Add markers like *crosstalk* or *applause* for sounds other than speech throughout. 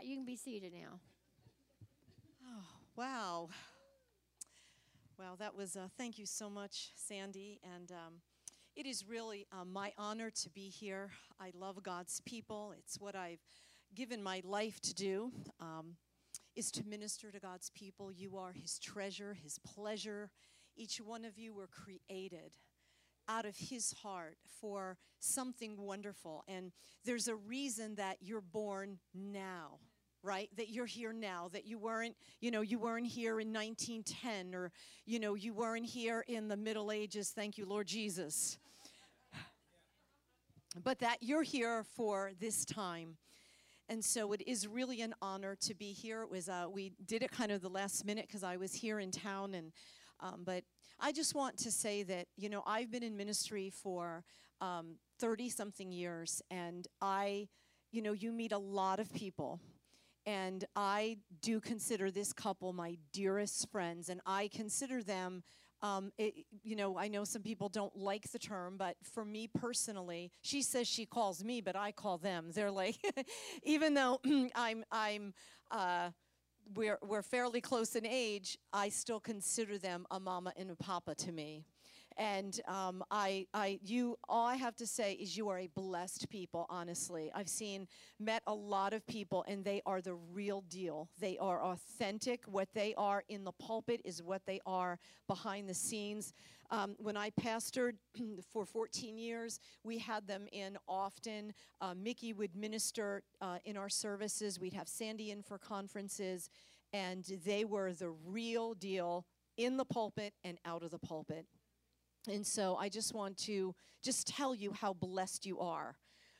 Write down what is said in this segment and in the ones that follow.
that. You can be seated now. Oh, wow. Well, that was, uh, thank you so much, Sandy. And um, it is really uh, my honor to be here. I love God's people. It's what I've given my life to do, um, is to minister to God's people. You are His treasure, His pleasure. Each one of you were created out of his heart for something wonderful. And there's a reason that you're born now right that you're here now that you weren't you know you weren't here in 1910 or you know you weren't here in the middle ages thank you lord jesus but that you're here for this time and so it is really an honor to be here. It was uh, we did it kind of the last minute because I was here in town, and um, but I just want to say that you know I've been in ministry for thirty um, something years, and I, you know, you meet a lot of people. And I do consider this couple my dearest friends, and I consider them um, it, you know, I know some people don't like the term, but for me personally, she says she calls me, but I call them. They're like, *laughs* even though *clears throat* I'm, I'm, uh, we're, we're fairly close in age, I still consider them a mama and a papa to me. And um, I, I, you, all I have to say is you are a blessed people, honestly. I've seen, met a lot of people, and they are the real deal. They are authentic. What they are in the pulpit is what they are behind the scenes. Um, when I pastored *clears throat* for 14 years, we had them in often. Uh, Mickey would minister uh, in our services. We'd have Sandy in for conferences, and they were the real deal in the pulpit and out of the pulpit. And so I just want to just tell you how blessed you are.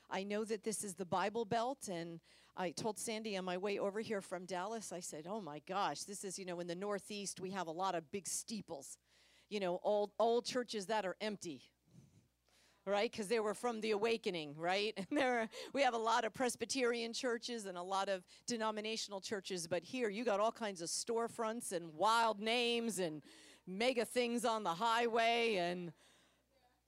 I know that this is the Bible Belt, and I told Sandy on my way over here from Dallas, I said, Oh my gosh, this is, you know, in the Northeast, we have a lot of big steeples, you know, old, old churches that are empty, right? Because they were from the awakening, right? And *laughs* there, we have a lot of Presbyterian churches and a lot of denominational churches, but here you got all kinds of storefronts and wild names and mega things on the highway and.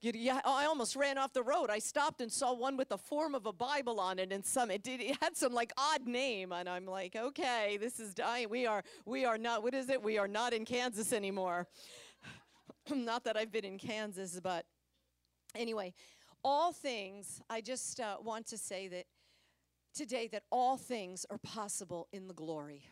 Yeah, I almost ran off the road. I stopped and saw one with the form of a Bible on it, and some it did. It had some like odd name, and I'm like, okay, this is dying. We are, we are not. What is it? We are not in Kansas anymore. *clears throat* not that I've been in Kansas, but Anyway, all things, I just uh, want to say that today that all things are possible in the glory.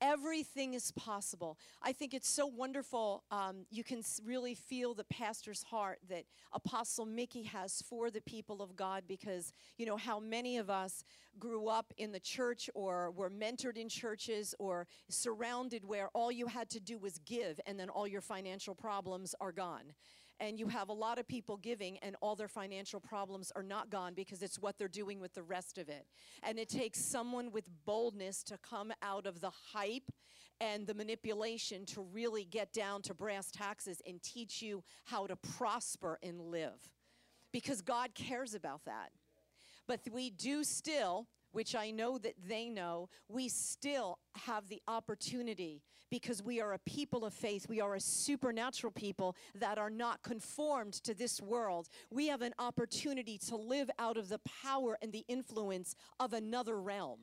Everything is possible. I think it's so wonderful. Um, you can really feel the pastor's heart that Apostle Mickey has for the people of God because, you know, how many of us grew up in the church or were mentored in churches or surrounded where all you had to do was give and then all your financial problems are gone. And you have a lot of people giving and all their financial problems are not gone because it's what they're doing with the rest of it. And it takes someone with boldness to come out of the hype and the manipulation to really get down to brass taxes and teach you how to prosper and live. Because God cares about that. But we do still, which I know that they know, we still have the opportunity because we are a people of faith. We are a supernatural people that are not conformed to this world. We have an opportunity to live out of the power and the influence of another realm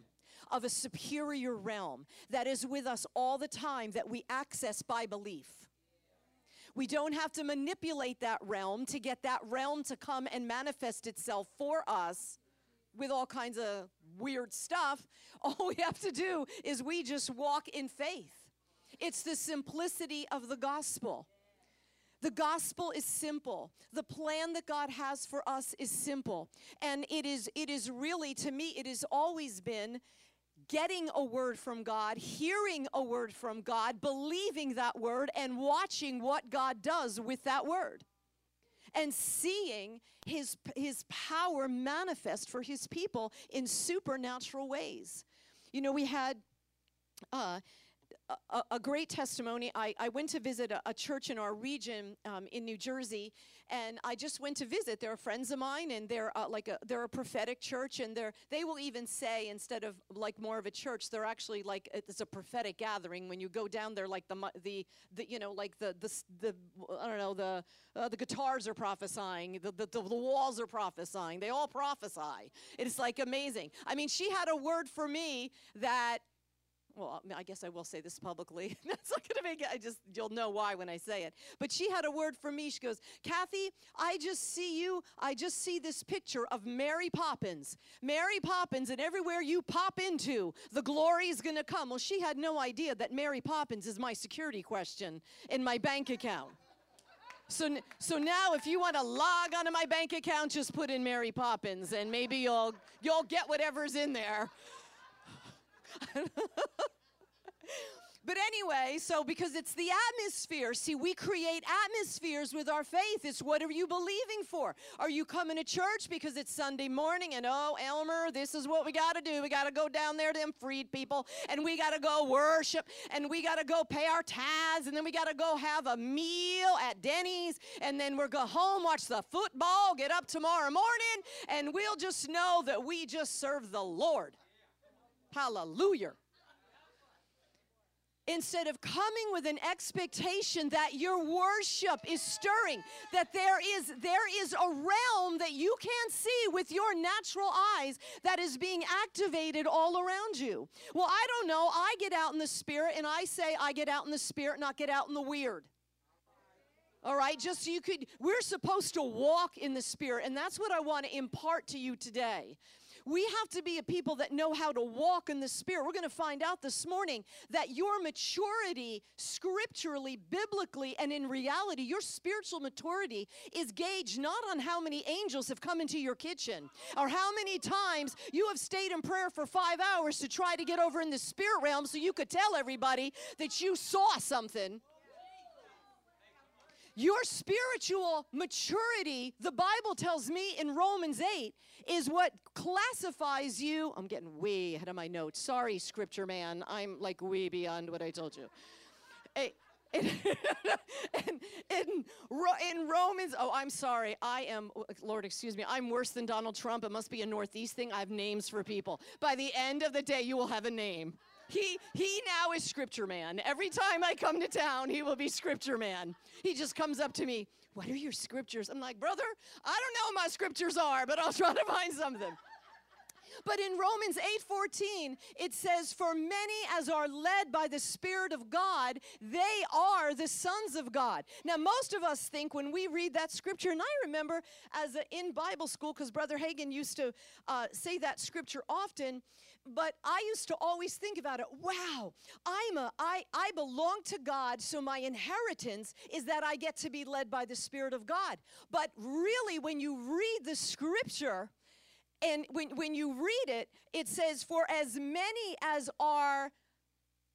of a superior realm that is with us all the time that we access by belief. We don't have to manipulate that realm to get that realm to come and manifest itself for us with all kinds of weird stuff. *laughs* All we have to do is we just walk in faith. It's the simplicity of the gospel. The gospel is simple. The plan that God has for us is simple. And it is it is really to me it has always been getting a word from God, hearing a word from God, believing that word and watching what God does with that word. And seeing his, his power manifest for his people in supernatural ways. You know, we had uh, a, a, great testimony. I, I went to visit a, a church in our region um, in New Jersey, and I just went to visit. They're friends of mine, and they're uh, like a they're a prophetic church, and they're they will even say instead of like more of a church, they're actually like it's a prophetic gathering. When you go down there, like the the, the you know like the the the I don't know the uh, the guitars are prophesying, the, the the walls are prophesying. They all prophesy. It's like amazing. I mean, she had a word for me that well, I guess I will say this publicly. *laughs* That's not going to make it, I just, you'll know why when I say it. But she had a word for me. She goes, Kathy, I just see you, I just see this picture of Mary Poppins. Mary Poppins, and everywhere you pop into, the glory is going to come. Well, she had no idea that Mary Poppins is my security question in my bank account. So, so now if you want to log onto my bank account, just put in Mary Poppins and maybe you'll, you'll get whatever's in there. *laughs* But anyway, so because it's the atmosphere, see, we create atmospheres with our faith. It's what are you believing for? Are you coming to church because it's Sunday morning and oh, Elmer, this is what we got to do. We got to go down there to them freed people and we got to go worship and we got to go pay our tithes and then we got to go have a meal at Denny's and then we'll go home, watch the football, get up tomorrow morning, and we'll just know that we just serve the Lord. Hallelujah. Instead of coming with an expectation that your worship is stirring, that there is there is a realm that you can't see with your natural eyes that is being activated all around you. Well, I don't know. I get out in the spirit and I say I get out in the spirit, not get out in the weird. All right, just so you could, we're supposed to walk in the Spirit, and that's what I want to impart to you today. We have to be a people that know how to walk in the Spirit. We're going to find out this morning that your maturity, scripturally, biblically, and in reality, your spiritual maturity is gauged not on how many angels have come into your kitchen or how many times you have stayed in prayer for five hours to try to get over in the spirit realm so you could tell everybody that you saw something. Your spiritual maturity, the Bible tells me in Romans 8, is what classifies you. I'm getting way ahead of my notes. Sorry, scripture man. I'm like way beyond what I told you. Eh, *laughs* in, in, in, in, Romans, oh, I'm sorry. I am, Lord, excuse me, I'm worse than Donald Trump. It must be a Northeast thing. I have names for people. By the end of the day, you will have a name. He he now is scripture man. Every time I come to town, he will be scripture man. He just comes up to me, "What are your scriptures?" I'm like, "Brother, I don't know what my scriptures are, but I'll *laughs* try to find some of them." But in Romans 8:14, it says, "For many as are led by the Spirit of God, they are the sons of God." Now, most of us think when we read that scripture, and I remember as a, in Bible school, because Brother Hagin used to uh, say that scripture often, but I used to always think about it. Wow, I'm a I I belong to God, so my inheritance is that I get to be led by the Spirit of God. But really, when you read the scripture, and when, when you read it, it says, For as many as are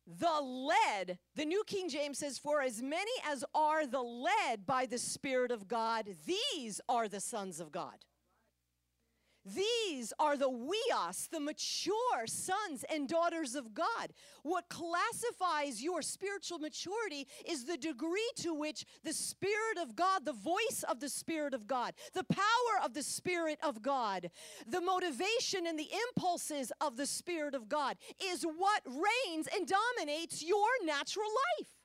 the led, the New King James says, For as many as are the led by the Spirit of God, these are the sons of God. These are the huios, the mature sons and daughters of God. What classifies your spiritual maturity is the degree to which the Spirit of God, the voice of the Spirit of God, the power of the Spirit of God, the motivation and the impulses of the Spirit of God is what reigns and dominates your natural life.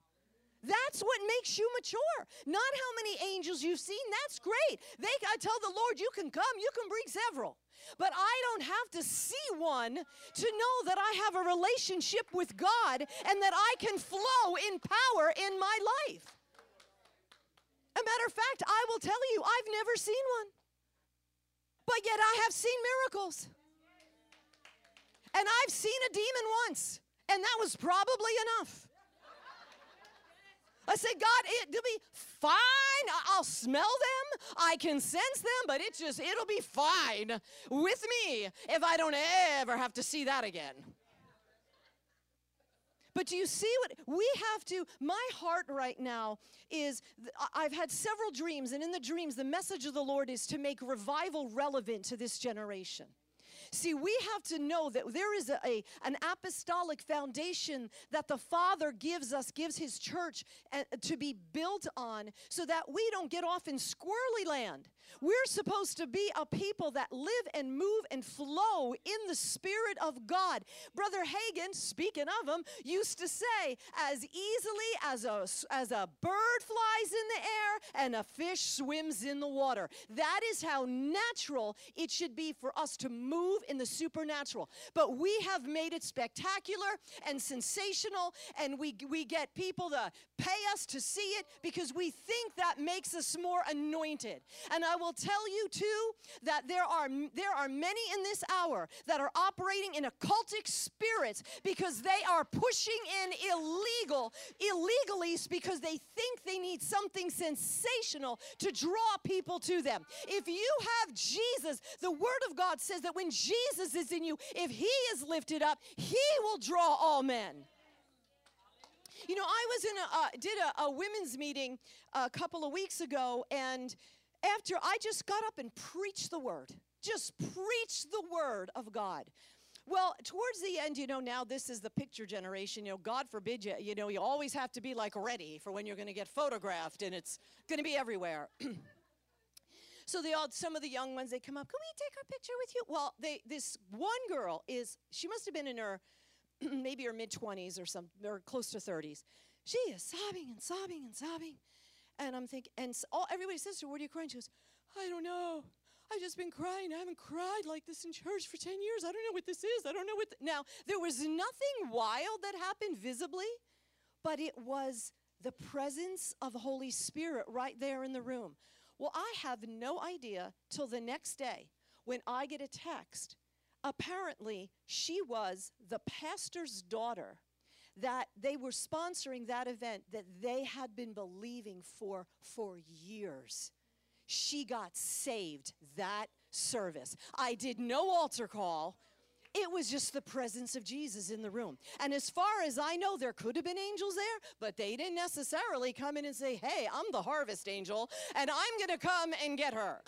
That's what makes you mature. Not how many angels you've seen. That's great. They I tell the Lord, you can come, you can bring several. But I don't have to see one to know that I have a relationship with God and that I can flow in power in my life. A matter of fact, I will tell you, I've never seen one. But yet I have seen miracles. And I've seen a demon once, and that was probably enough. I said, God, it'll be fine. I'll smell them. I can sense them, but it just, it'll be fine with me if I don't ever have to see that again. But do you see what we have to? My heart right now is I've had several dreams, and in the dreams, the message of the Lord is to make revival relevant to this generation. See, we have to know that there is a, a, an apostolic foundation that the Father gives us, gives His church uh, to be built on so that we don't get off in squirrely land. We're supposed to be a people that live and move and flow in the Spirit of God. Brother Hagin, speaking of him, used to say, as easily as a, as a bird flies in the air and a fish swims in the water. That is how natural it should be for us to move in the supernatural. But we have made it spectacular and sensational, and we, we get people to pay us to see it because we think that makes us more anointed. And I will tell you too that there are there are many in this hour that are operating in occultic spirits because they are pushing in illegal illegally because they think they need something sensational to draw people to them. If you have Jesus, the word of God says that when Jesus is in you, if he is lifted up, he will draw all men. You know, I was in a uh, did a, a women's meeting a couple of weeks ago, and after I just got up and preached the word, just preached the word of God. Well, towards the end, you know, now this is the picture generation. You know, God forbid you, you know, you always have to be like ready for when you're going to get photographed and it's going to be everywhere. *clears throat* so the all, some of the young ones, they come up, can we take our picture with you? Well, they, this one girl is, she must have been in her, *clears throat* maybe her mid 20s or some, or close to 30s. She is sobbing and sobbing and sobbing. And I'm thinking, and all, everybody says to her, What are you crying? She goes, I don't know. I've just been crying. I haven't cried like this in church for 10 years. I don't know what this is. I don't know what. Th-. Now, there was nothing wild that happened visibly, but it was the presence of the Holy Spirit right there in the room. Well, I have no idea till the next day when I get a text. Apparently, she was the pastor's daughter that they were sponsoring that event that they had been believing for for years. She got saved that service. I did no altar call. It was just the presence of Jesus in the room. And as far as I know, there could have been angels there, but they didn't necessarily come in and say, Hey, I'm the harvest angel, and I'm going to come and get her.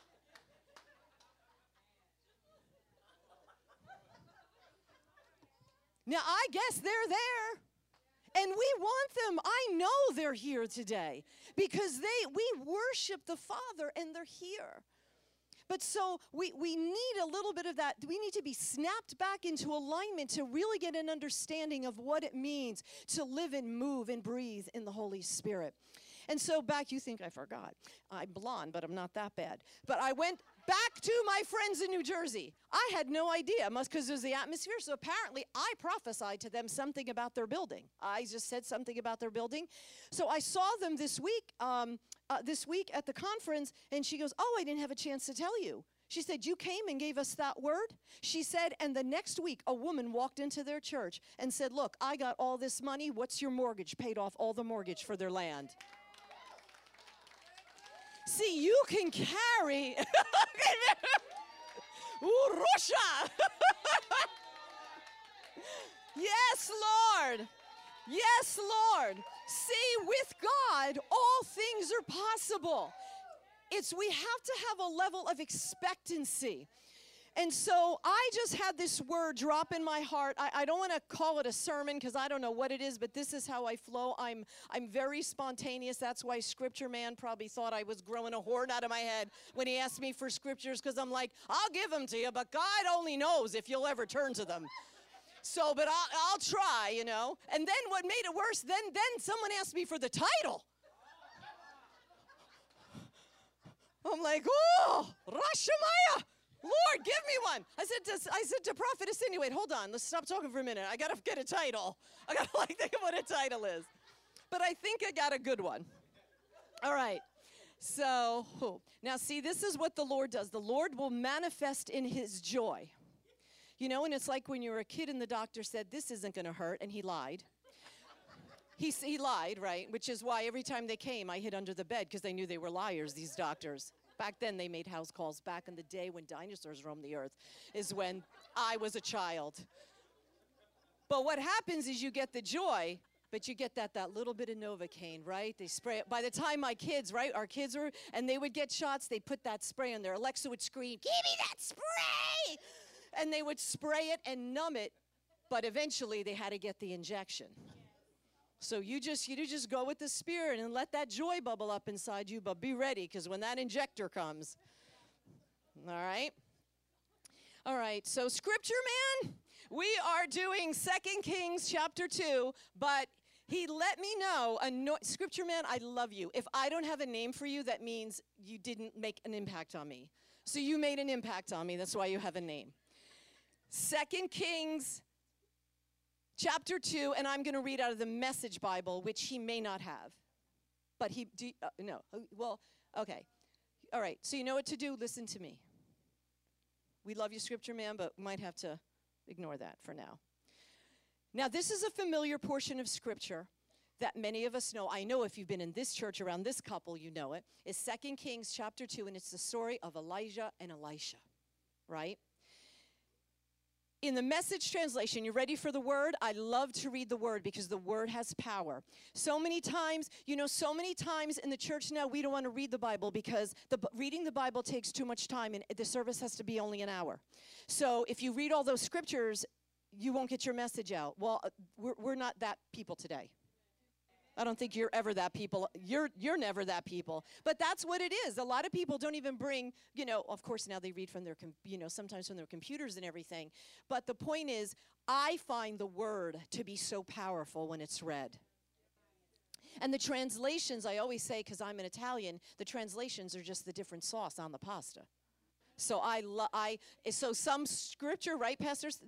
Now, I guess they're there. And we want them. I know they're here today because they we worship the Father and they're here. But so we, we need a little bit of that. We need to be snapped back into alignment to really get an understanding of what it means to live and move and breathe in the Holy Spirit. And so back, you think I forgot. I'm blonde, but I'm not that bad. But I went back to my friends in New Jersey. I had no idea, because there's the atmosphere. So apparently, I prophesied to them something about their building. I just said something about their building. So I saw them this week, um, uh, this week at the conference, and she goes, "Oh, I didn't have a chance to tell you." She said, You came and gave us that word? She said, and the next week, a woman walked into their church and said, Look, I got all this money. What's your mortgage? Paid off all the mortgage for their land. See, you can carry. *laughs* Russia. *laughs* yes, Lord. Yes, Lord. See, with God, all things are possible. It's we have to have a level of expectancy. And so I just had this word drop in my heart. I, I don't want to call it a sermon because I don't know what it is, but this is how I flow. I'm, I'm very spontaneous. That's why Scripture Man probably thought I was growing a horn out of my head when he asked me for scriptures because I'm like, I'll give them to you, but God only knows if you'll ever turn to them. So, but I'll, I'll try, you know. And then what made it worse, then, then someone asked me for the title. I'm like, oh, Rashomaya. I said to I said to prophetess anyway, hold on, let's stop talking for a minute. I gotta get a title. I gotta *laughs* like think of what a title is. But I think I got a good one. All right. So now see, this is what the Lord does. The Lord will manifest in his joy. You know, and it's like when you were a kid and the doctor said, This isn't gonna hurt, and he lied. He, he lied, right? Which is why every time they came, I hid under the bed because they knew they were liars, these doctors. Back then, they made house calls. Back in the day when dinosaurs roamed the earth, is when I was a child. But what happens is you get the joy, but you get that that little bit of novocaine right they spray it by the time my kids right our kids were and they would get shots they put that spray on there alexa would scream give me that spray and they would spray it and numb it, but eventually they had to get the injection. So you just you just go with the spirit and let that joy bubble up inside you, but be ready because when that injector comes, all right. All right. So scripture, man, we are doing Second Kings chapter two, but he let me know. Ano- scripture, man, I love you. If I don't have a name for you, that means you didn't make an impact on me. So you made an impact on me. That's why you have a name. Second Kings chapter 2, and I'm going to read out of the Message Bible, which he may not have. But he, do, uh, no, well, okay. All right, so you know what to do? Listen to me. We love you, Scripture Man, but might have to ignore that for now. Now, this is a familiar portion of Scripture that many of us know. I know if you've been in this church around this couple, you know it. It's Second Kings chapter 2, and it's the story of Elijah and Elisha, right? In the message translation, you ready for the word? I love to read the word because the word has power. So many times, you know, so many times in the church now, we don't want to read the Bible because the, reading the Bible takes too much time and the service has to be only an hour. So if you read all those scriptures, you won't get your message out. Well, uh, we're, we're not that people today. I don't think you're ever that people. You're you're never that people. But that's what it is. A lot of people don't even bring, you know, of course now they read from their com- you know, sometimes from their computers and everything. But the point is I find the word to be so powerful when it's read. And the translations, I always say, because I'm an Italian, the translations are just the different sauce on the pasta. So I, lo- I so some scripture, right, pastors?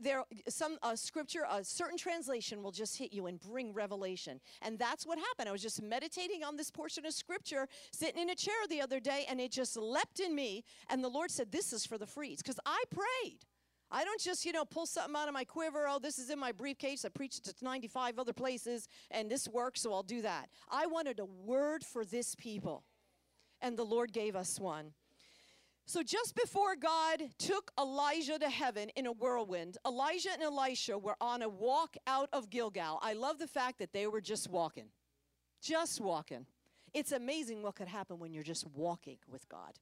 There, some uh, scripture, a certain translation will just hit you and bring revelation, and that's what happened. I was just meditating on this portion of scripture, sitting in a chair the other day, and it just leapt in me. And the Lord said, "This is for the freeze," because I prayed. I don't just, you know, pull something out of my quiver. Oh, this is in my briefcase. I preached it to 95 other places, and this works, so I'll do that. I wanted a word for this people, and the Lord gave us one. So, just before God took Elijah to heaven in a whirlwind, Elijah and Elisha were on a walk out of Gilgal. I love the fact that they were just walking. Just walking. It's amazing what could happen when you're just walking with God.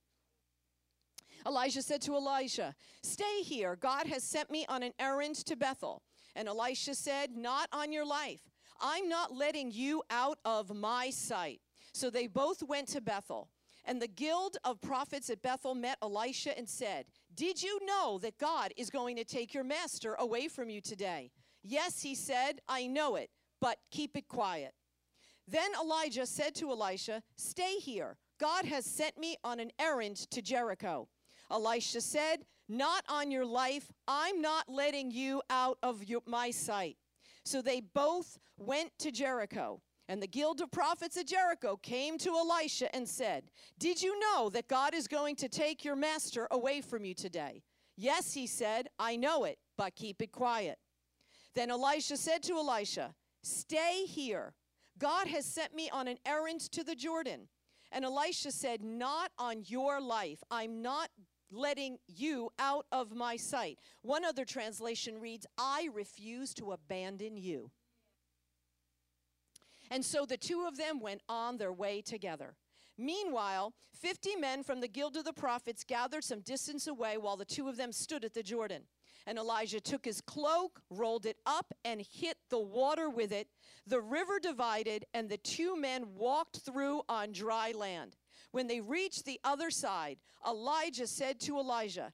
Elijah said to Elisha, Stay here. God has sent me on an errand to Bethel. And Elisha said, Not on your life. I'm not letting you out of my sight. So they both went to Bethel. And the guild of prophets at Bethel met Elisha and said, Did you know that God is going to take your master away from you today? Yes, he said, I know it, but keep it quiet. Then Elijah said to Elisha, Stay here. God has sent me on an errand to Jericho. Elisha said, Not on your life. I'm not letting you out of your, my sight. So they both went to Jericho. And the guild of prophets at Jericho came to Elisha and said, Did you know that God is going to take your master away from you today? Yes, he said, I know it, but keep it quiet. Then Elisha said to Elisha, Stay here. God has sent me on an errand to the Jordan. And Elisha said, Not on your life. I'm not letting you out of my sight. One other translation reads, I refuse to abandon you. And so the two of them went on their way together. Meanwhile, 50 men from the guild of the prophets gathered some distance away while the two of them stood at the Jordan. And Elijah took his cloak, rolled it up, and hit the water with it. The river divided, and the two men walked through on dry land. When they reached the other side, Elijah said to Elijah,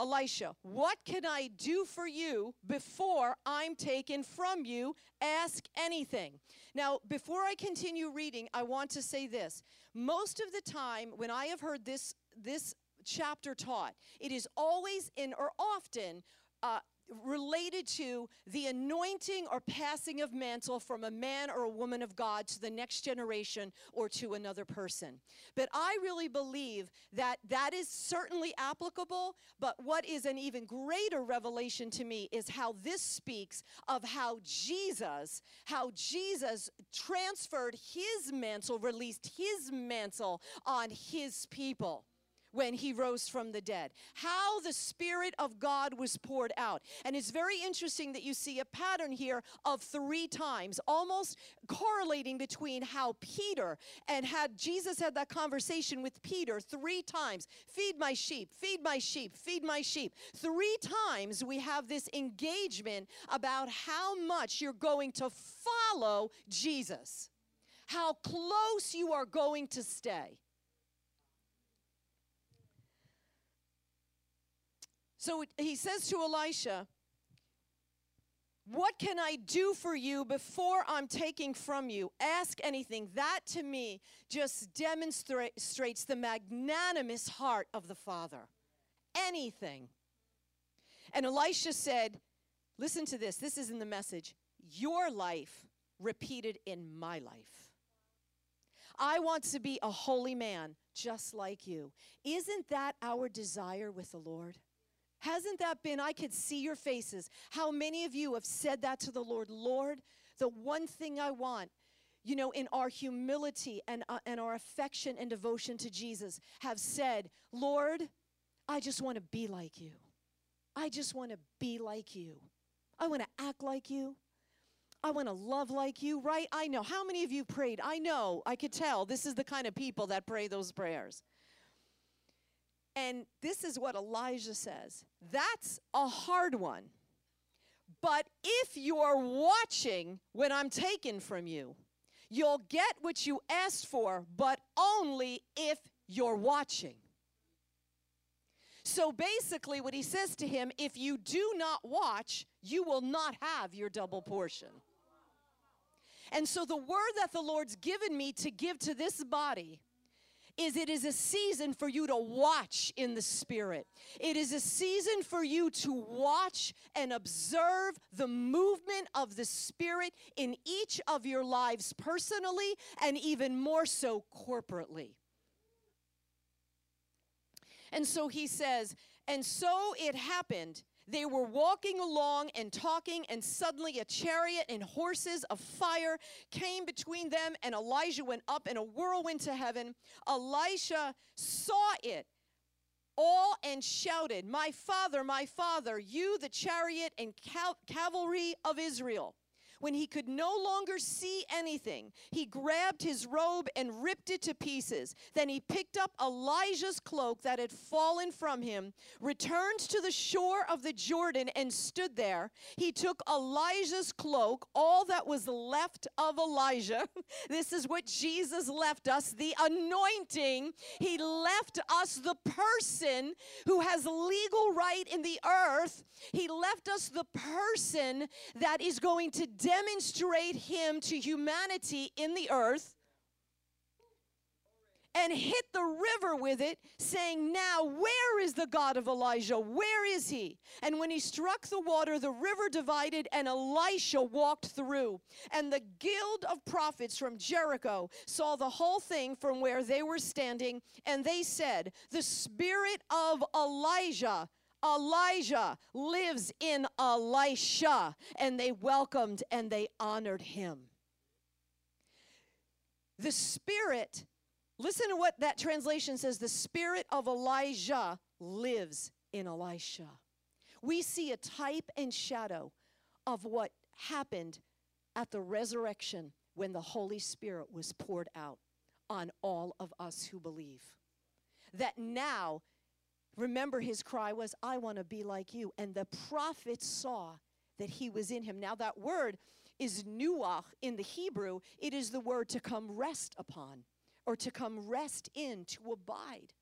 Elisha, what can I do for you before I'm taken from you? Ask anything. Now, before I continue reading, I want to say this. Most of the time, when I have heard this, this chapter taught, it is always in or often uh, related to the anointing or passing of mantle from a man or a woman of God to the next generation or to another person. But I really believe that that is certainly applicable, but what is an even greater revelation to me is how this speaks of how Jesus, how Jesus transferred his mantle, released his mantle on his people when he rose from the dead. How the Spirit of God was poured out. And it's very interesting that you see a pattern here of three times, almost correlating between how Peter and had Jesus had that conversation with Peter three times feed my sheep, feed my sheep, feed my sheep. Three times we have this engagement about how much you're going to follow Jesus, how close you are going to stay. So he says to Elisha, What can I do for you before I'm taking from you? Ask anything. That to me just demonstrates the magnanimous heart of the Father. Anything. And Elisha said, Listen to this. This is in the message. Your life repeated in my life. I want to be a holy man just like you. Isn't that our desire with the Lord? Hasn't that been? I could see your faces. How many of you have said that to the Lord? Lord, the one thing I want, you know, in our humility and, uh, and our affection and devotion to Jesus, have said, Lord, I just want to be like you. I just want to be like you. I want to act like you. I want to love like you, right? I know. How many of you prayed? I know. I could tell. This is the kind of people that pray those prayers. And this is what Elijah says that's a hard one. But if you're watching when I'm taken from you, you'll get what you asked for, but only if you're watching. So basically, what he says to him if you do not watch, you will not have your double portion. And so, the word that the Lord's given me to give to this body is it is a season for you to watch in the spirit. It is a season for you to watch and observe the movement of the spirit in each of your lives personally and even more so corporately. And so he says, and so it happened they were walking along and talking, and suddenly a chariot and horses of fire came between them, and Elijah went up in a whirlwind to heaven. Elisha saw it all and shouted, My father, my father, you, the chariot and cal- cavalry of Israel. When he could no longer see anything, he grabbed his robe and ripped it to pieces. Then he picked up Elijah's cloak that had fallen from him, returned to the shore of the Jordan, and stood there. He took Elijah's cloak, all that was left of Elijah. *laughs* this is what Jesus left us the anointing. He left us the person who has legal right in the earth. He left us the person that is going to demonstrate him to humanity in the earth and hit the river with it, saying, Now, where is the God of Elijah? Where is he? And when he struck the water, the river divided, and Elisha walked through. And the guild of prophets from Jericho saw the whole thing from where they were standing, and they said, The spirit of Elijah Elijah lives in Elisha. And they welcomed and they honored him. The Spirit, listen to what that translation says the Spirit of Elijah lives in Elisha. We see a type and shadow of what happened at the resurrection when the Holy Spirit was poured out on all of us who believe. That now Remember, his cry was, I want to be like you. And the prophet saw that he was in him. Now, that word is nuach in the Hebrew. It is the word to come rest upon or to come rest in, to abide.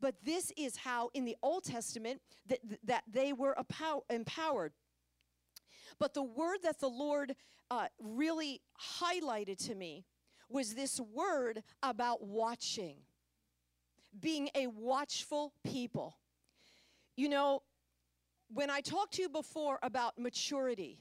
But this is how in the Old Testament that, that they were empowered. But the word that the Lord uh, really highlighted to me was this word about watching being a watchful people. You know, when I talked to you before about maturity,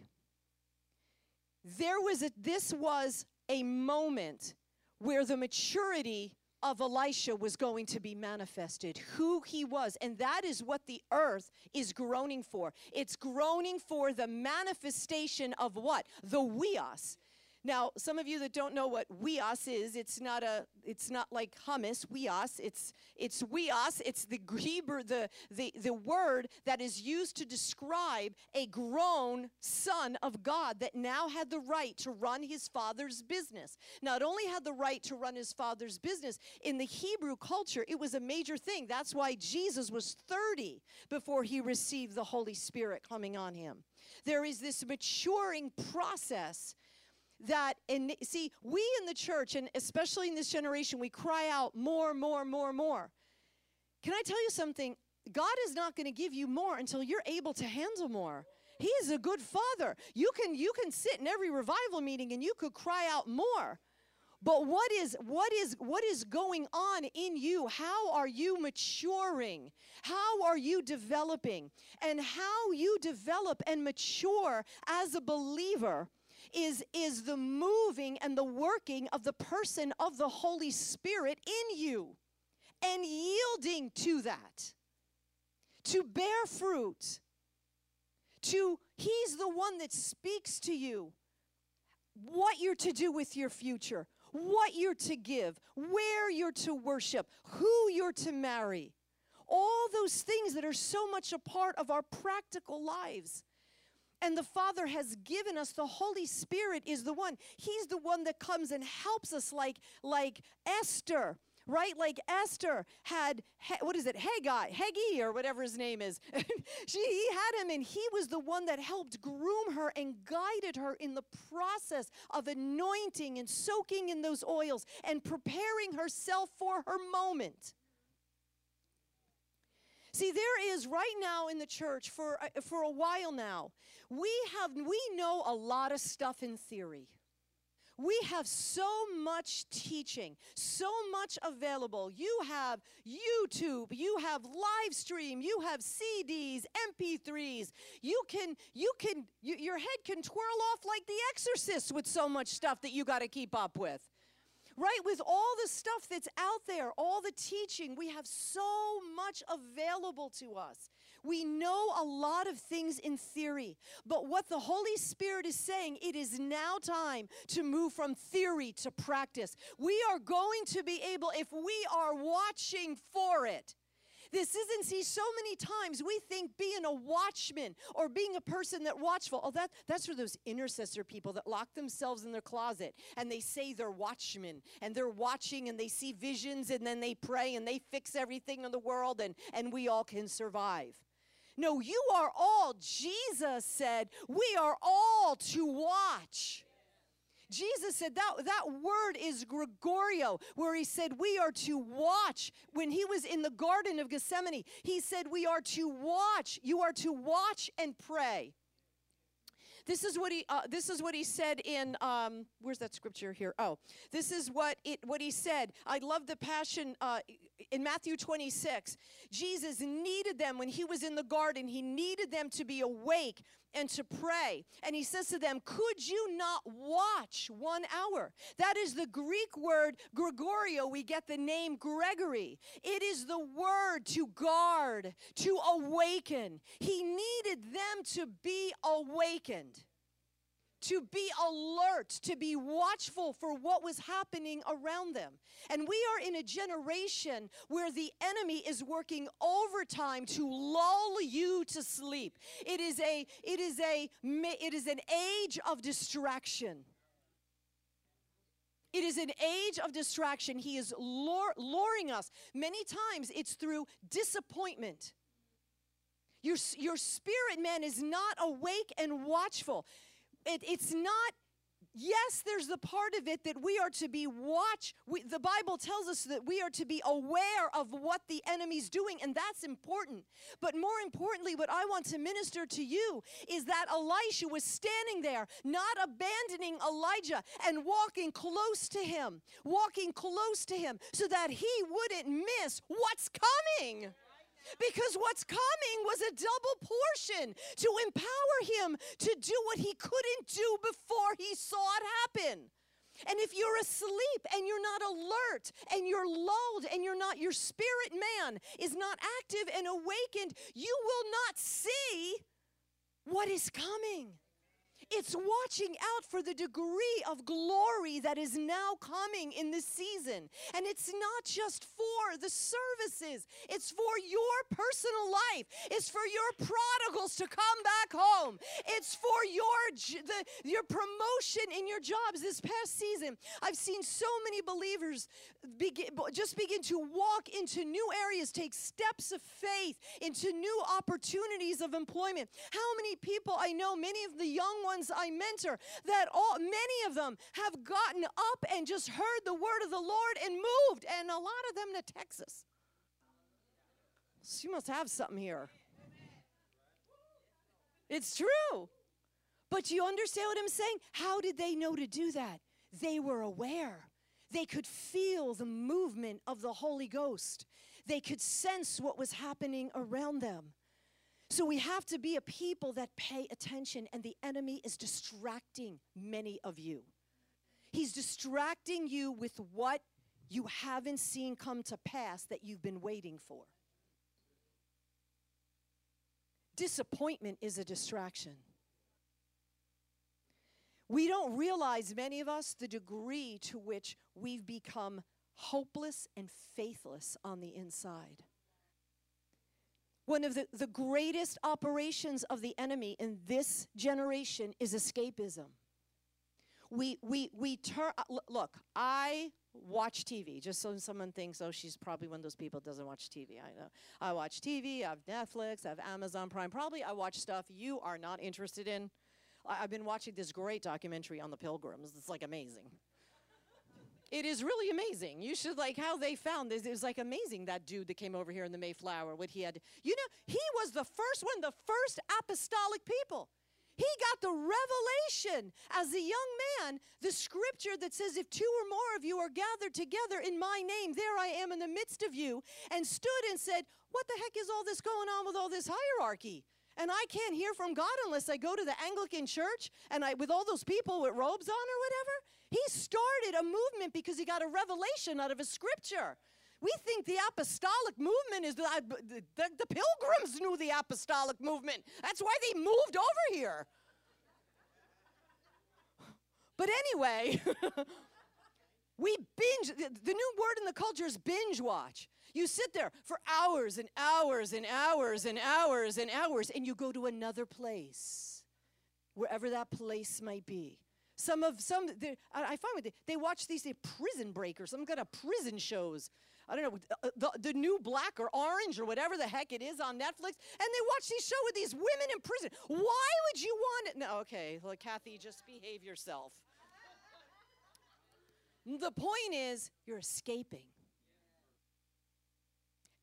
there was a, this was a moment where the maturity of Elisha was going to be manifested, who he was. And that is what the earth is groaning for. It's groaning for the manifestation of what? The huios. Now, some of you that don't know what huios is, it's not a it's not like hummus, huios. It's it's huios. It's the Hebrew the the the word that is used to describe a grown son of God that now had the right to run his father's business. Not only had the right to run his father's business, in the Hebrew culture, it was a major thing. That's why Jesus was 30 before he received the Holy Spirit coming on him. There is this maturing process that and see we in the church and especially in this generation we cry out more more more more. Can i tell you something? God is not going to give you more until you're able to handle more. He is a good father. You can you can sit in every revival meeting and you could cry out more. But what is what is what is going on in you? How are you maturing? How are you developing? And how you develop and mature as a believer is, is the moving and the working of the person of the Holy Spirit in you and yielding to that, to bear fruit, to, He's the one that speaks to you what you're to do with your future, what you're to give, where you're to worship, who you're to marry. All those things that are so much a part of our practical lives. And the Father has given us the Holy Spirit is the one. He's the one that comes and helps us like like Esther right? Like Esther had, what is it, Haggai, Haggai, or whatever his name is. *laughs* she, he had him, and he was the one that helped groom her and guided her in the process of anointing and soaking in those oils and preparing herself for her moment. See, there is right now in the church for, uh, for a while now, we have we know a lot of stuff in theory. We have so much teaching, so much available. You have YouTube, you have live stream, you have CDs, MP3s. You can you can you, your head can twirl off like the exorcist with so much stuff that you got to keep up with right? With all the stuff that's out there, all the teaching, we have so much available to us. We know a lot of things in theory, but what the Holy Spirit is saying, it is now time to move from theory to practice. We are going to be able, if we are watching for it, this isn't, see, so many times we think being a watchman or being a person that watchful, oh, that, that's for those intercessor people that lock themselves in their closet and they say they're watchmen and they're watching and they see visions and then they pray and they fix everything in the world and, and we all can survive. No, you are all, Jesus said, we are all to watch. Jesus said that, that word is gregoreo, where he said we are to watch. When he was in the Garden of Gethsemane, he said we are to watch. You are to watch and pray. This is what he. Uh, this is what he said in. Um, where's that scripture here? Oh, this is what it. What he said. I love the passion. Uh, in Matthew 26, Jesus needed them when he was in the garden. He needed them to be awake and to pray. And he says to them, Could you not watch one hour? That is the Greek word gregoreo. We get the name Gregory. It is the word to guard, to awaken. He needed them to be awakened to be alert, to be watchful for what was happening around them. And we are in a generation where the enemy is working overtime to lull you to sleep. It is a it is a it is an age of distraction. It is an age of distraction. He is luring us. Many times it's through disappointment. Your, your spirit man is not awake and watchful it, it's not yes there's the part of it that we are to be watch we, the bible tells us that we are to be aware of what the enemy's doing and that's important. But more importantly what i want to minister to you is that elisha was standing there not abandoning elijah and walking close to him walking close to him so that he wouldn't miss what's coming because what's coming was a double portion to empower him to do what he couldn't do before he saw it happen. And if you're asleep and you're not alert and you're lulled and you're not, your spirit man is not active and awakened, you will not see what is coming. It's watching out for the degree of glory that is now coming in this season. And it's not just for the services, it's for your personal life. It's for your prodigals to come back home. It's for your the, your promotion in your jobs this past season. I've seen so many believers begin, just begin to walk into new areas, take steps of faith into new opportunities of employment. How many people I know, many of the young ones I mentor, that all many of them have gotten up and just heard the word of the Lord and moved, and a lot of them to Texas. You must have something here. It's true. But you understand what I'm saying? How did they know to do that? They were aware. They could feel the movement of the Holy Ghost. They could sense what was happening around them. So we have to be a people that pay attention, and the enemy is distracting many of you. He's distracting you with what you haven't seen come to pass that you've been waiting for. Disappointment is a distraction. We don't realize, many of us, the degree to which we've become hopeless and faithless on the inside. One of the, the greatest operations of the enemy in this generation is escapism. We, we, we turn, uh, look, I watch TV, just so someone thinks, oh, she's probably one of those people that doesn't watch TV. I know. I watch TV, I have Netflix, I have Amazon Prime. Probably I watch stuff you are not interested in. I, have been watching this great documentary on the Pilgrims. It's like amazing. It is really amazing. You should like how they found this. It was like amazing that dude that came over here in the Mayflower. What he had, you know, he was the first one, the first apostolic people. He got the revelation as a young man, the scripture that says, If two or more of you are gathered together in my name, there I am in the midst of you, and stood and said, What the heck is all this going on with all this hierarchy? And I can't hear from God unless I go to the Anglican church and I with all those people with robes on or whatever. He started a movement because he got a revelation out of a scripture. We think the apostolic movement is the, the, the pilgrims knew the apostolic movement. That's why they moved over here. But anyway, *laughs* we binge, the new word in the culture is binge watch. You sit there for hours and hours and hours and hours and hours, and you go to another place, wherever that place might be. Some of some, I find they, they watch these prison breakers, some kind of prison shows. I don't know, uh, the, the new black or orange or whatever the heck it is on Netflix, and they watch these show with these women in prison. Why would you want it? No, okay, well, Kathy, just behave yourself. the point is, you're escaping.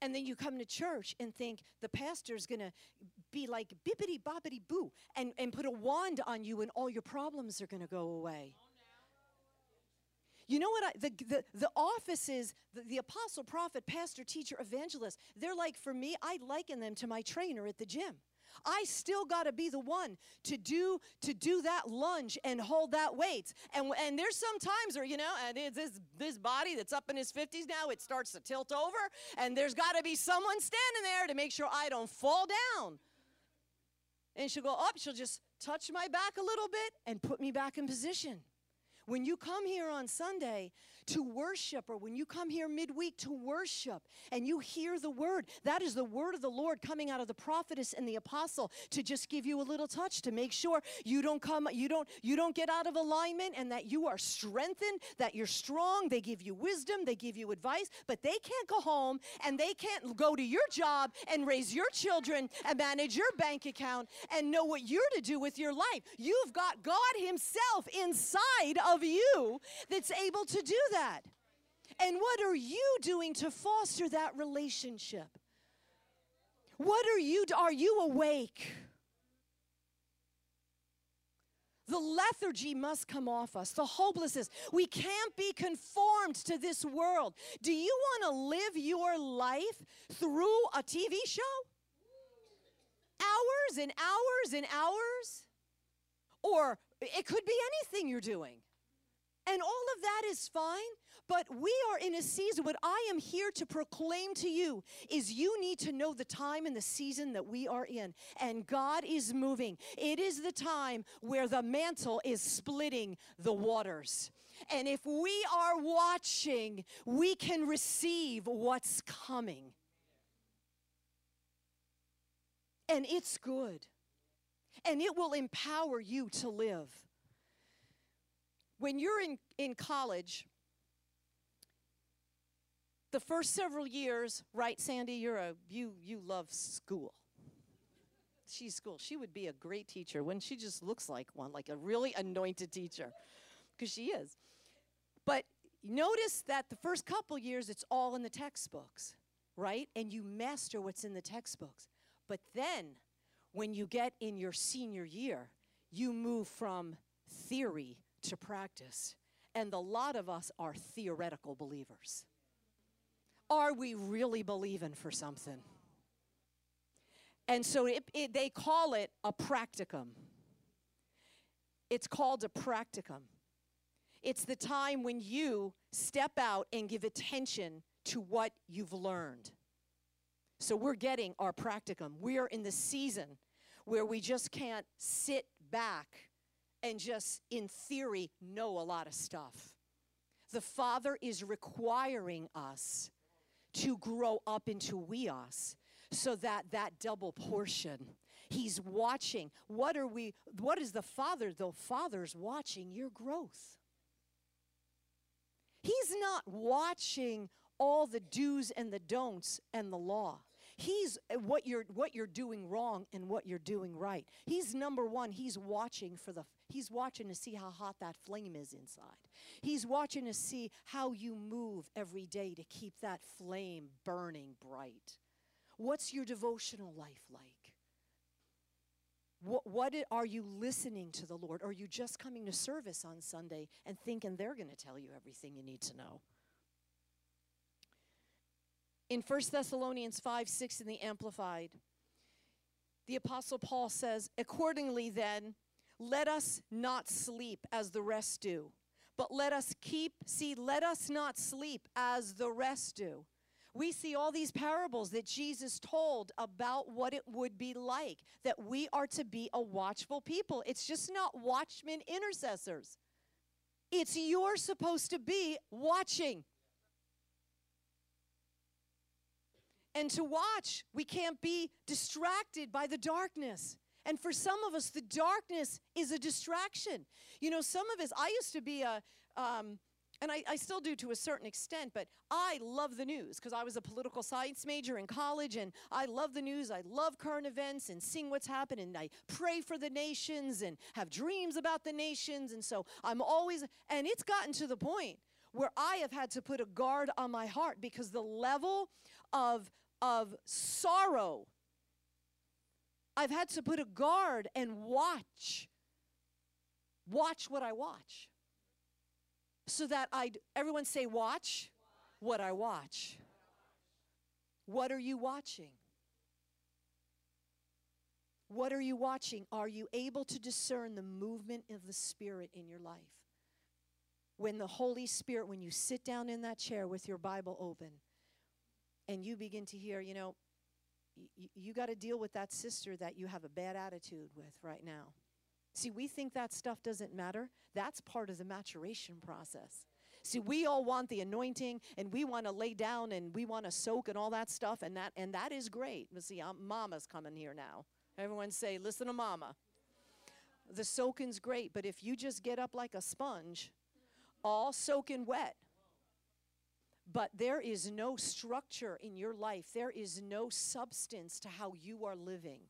And then you come to church and think the pastor's going to be like bippity boppity boo and, and put a wand on you and all your problems are going to go away. You know what? I, the, the, the offices, the, the apostle, prophet, pastor, teacher, evangelist, they're like, for me, I liken them to my trainer at the gym. I still got to be the one to do to do that lunge and hold that weight. And and there's some times where you know, and it's this this body that's up in his 50s now, it starts to tilt over, and there's got to be someone standing there to make sure I don't fall down. And she'll go up, she'll just touch my back a little bit and put me back in position. When you come here on Sunday, to worship, or when you come here midweek to worship and you hear the word, that is the word of the Lord coming out of the prophetess and the apostle to just give you a little touch to make sure you don't come, you don't, you don't get out of alignment and that you are strengthened, that you're strong. They give you wisdom, they give you advice, but they can't go home and they can't go to your job and raise your children and manage your bank account and know what you're to do with your life. You've got God Himself inside of you that's able to do that? And what are you doing to foster that relationship? What are you are you awake? The lethargy must come off us, the hopelessness. We can't be conformed to this world. Do you want to live your life through a TV show? Hours and hours and hours? Or it could be anything you're doing. And all of that is fine, but we are in a season. What I am here to proclaim to you is you need to know the time and the season that we are in. And God is moving. It is the time where the mantle is splitting the waters. And if we are watching, we can receive what's coming. And it's good. And it will empower you to live when you're in, in college, the first several years, right, Sandy, you're a you you love school. She's school. She would be a great teacher when she just looks like one, like a really anointed teacher. Because she is. But notice that the first couple years it's all in the textbooks, right? And you master what's in the textbooks. But then when you get in your senior year, you move from theory to practice. And a lot of us are theoretical believers. Are we really believing for something? And so it, it, they call it a practicum. It's called a practicum. It's the time when you step out and give attention to what you've learned. So we're getting our practicum. We're in the season where we just can't sit back and just in theory know a lot of stuff. The Father is requiring us to grow up into huios so that that double portion he's watching what are we what is the father the father's watching your growth he's not watching all the do's and the don'ts and the law He's uh, what you're what you're doing wrong and what you're doing right. He's number 1. He's watching for the he's watching to see how hot that flame is inside. He's watching to see how you move every day to keep that flame burning bright. What's your devotional life like? What, what are you listening to the Lord? Or are you just coming to service on Sunday and thinking they're going to tell you everything you need to know? In 1 Thessalonians 5 6 in the Amplified, the Apostle Paul says, Accordingly, then, let us not sleep as the rest do, but let us keep, see, let us not sleep as the rest do. We see all these parables that Jesus told about what it would be like, that we are to be a watchful people. It's just not watchmen intercessors. It's you're supposed to be watching. and to watch. We can't be distracted by the darkness. And for some of us, the darkness is a distraction. You know, some of us, I used to be a, um, and I, I, still do to a certain extent, but I love the news because I was a political science major in college and I love the news. I love current events and seeing what's happening. And I pray for the nations and have dreams about the nations. And so I'm always, and it's gotten to the point where I have had to put a guard on my heart because the level of of sorrow. I've had to put a guard and watch. Watch what I watch. So that I, everyone say, watch what I watch. What are you watching? What are you watching? Are you able to discern the movement of the Spirit in your life? When the Holy Spirit, when you sit down in that chair with your Bible open, and you begin to hear, you know, you got to deal with that sister that you have a bad attitude with right now. See, we think that stuff doesn't matter. That's part of the maturation process. See, we all want the anointing and we want to lay down and we want to soak and all that stuff and that and that is great. But see, I'm, mama's coming here now. Everyone say, "Listen to mama." The soaking's great, but if you just get up like a sponge, all soaking wet, but there is no structure in your life, there is no substance to how you are living.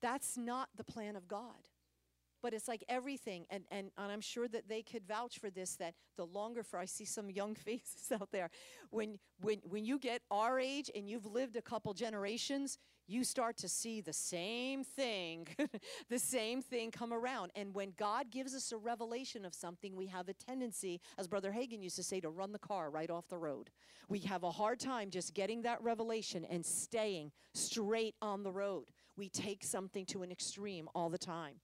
That's not the plan of God. But it's like everything, and, and, and I'm sure that they could vouch for this, that the longer for I see some young *laughs* faces out there, when when when you get our age and you've lived a couple generations, you start to see the same thing, *laughs* the same thing come around. And when God gives us a revelation of something, we have a tendency, as Brother Hagin used to say, to run the car right off the road. We have a hard time just getting that revelation and staying straight on the road. We take something to an extreme all the time.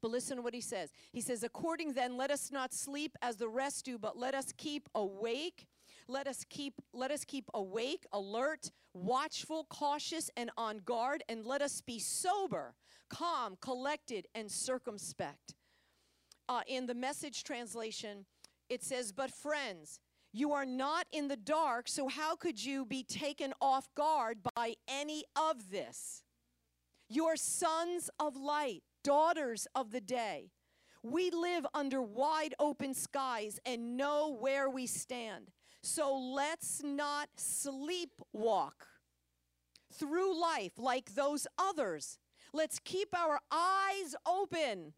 But listen to what he says. He says, According then, let us not sleep as the rest do, but let us keep awake. Let us keep let us keep awake, alert, watchful, cautious, and on guard, and let us be sober, calm, collected, and circumspect. Uh, in the message translation, it says, But friends, you are not in the dark, so how could you be taken off guard by any of this? You're sons of light, daughters of the day. We live under wide open skies and know where we stand. So let's not sleepwalk through life like those others. Let's keep our eyes open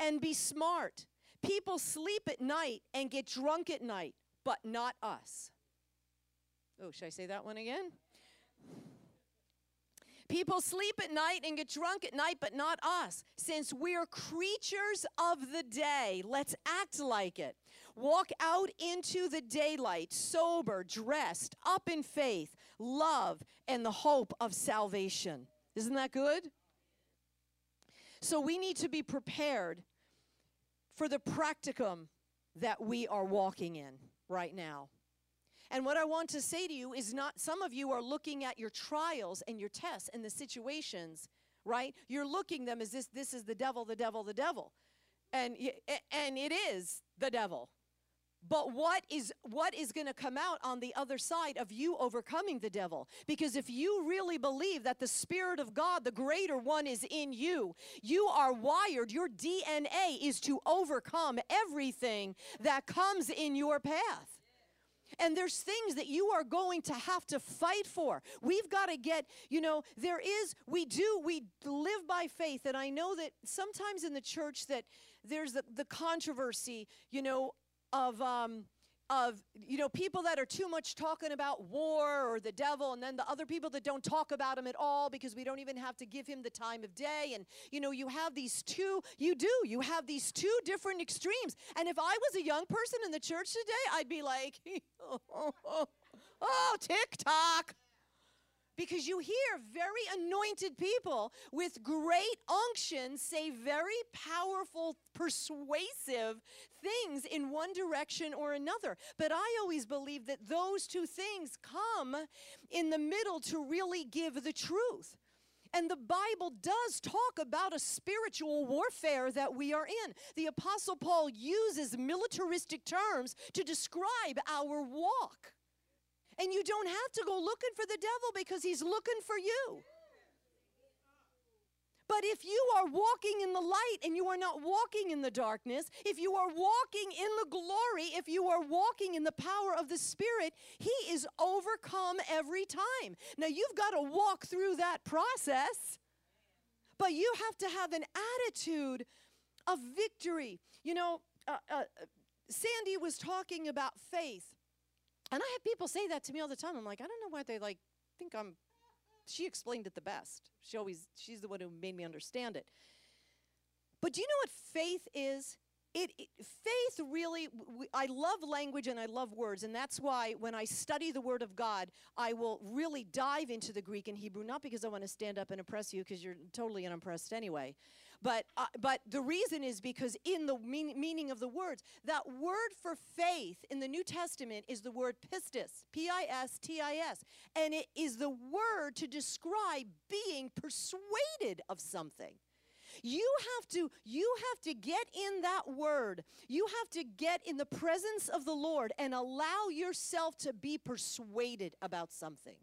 and be smart. People sleep at night and get drunk at night, but not us. Oh, should I say that one again? People sleep at night and get drunk at night, but not us. Since we're creatures of the day, let's act like it. Walk out into the daylight, sober, dressed, up in faith, love, and the hope of salvation. Isn't that good? So we need to be prepared for the practicum that we are walking in right now. And what I want to say to you is not, some of you are looking at your trials and your tests and the situations, right? You're looking them as this, this is the devil, the devil, the devil. And, and it is the devil. But what is what is going to come out on the other side of you overcoming the devil? Because if you really believe that the spirit of God, the greater one is in you, you are wired, your DNA is to overcome everything that comes in your path. And there's things that you are going to have to fight for. We've got to get, you know, there is, we do, we live by faith. And I know that sometimes in the church that there's the, the controversy, you know, of, um, of you know people that are too much talking about war or the devil and then the other people that don't talk about him at all because we don't even have to give him the time of day. And you know you have these two you do you have these two different extremes. And if i was a young person in the church today i'd be like *laughs* oh, oh, oh, oh tiktok because you hear very anointed people with great unction say very powerful, persuasive things in one direction or another. But I always believe that those two things come in the middle to really give the truth. And the Bible does talk about a spiritual warfare that we are in. The Apostle Paul uses militaristic terms to describe our walk. And you don't have to go looking for the devil because he's looking for you. But if you are walking in the light and you are not walking in the darkness, if you are walking in the glory, if you are walking in the power of the Spirit, He is overcome every time. Now you've got to walk through that process, but you have to have an attitude of victory. You know, uh, uh, Sandy was talking about faith. And I have people say that to me all the time. I'm like, I don't know why they like think I'm she explained it the best. She always she's the one who made me understand it. But do you know what faith is? It, it, faith really we, i love language and i love words and that's why when i study the word of god i will really dive into the greek and hebrew not because i want to stand up and impress you because you're totally unimpressed anyway but, uh, but the reason is because in the mean, meaning of the words, that word for faith in the New Testament is the word pistis, P I S T I S. And it is the word to describe being persuaded of something. You have to you have to get in that word. You have to get in the presence of the Lord and allow yourself to be persuaded about something.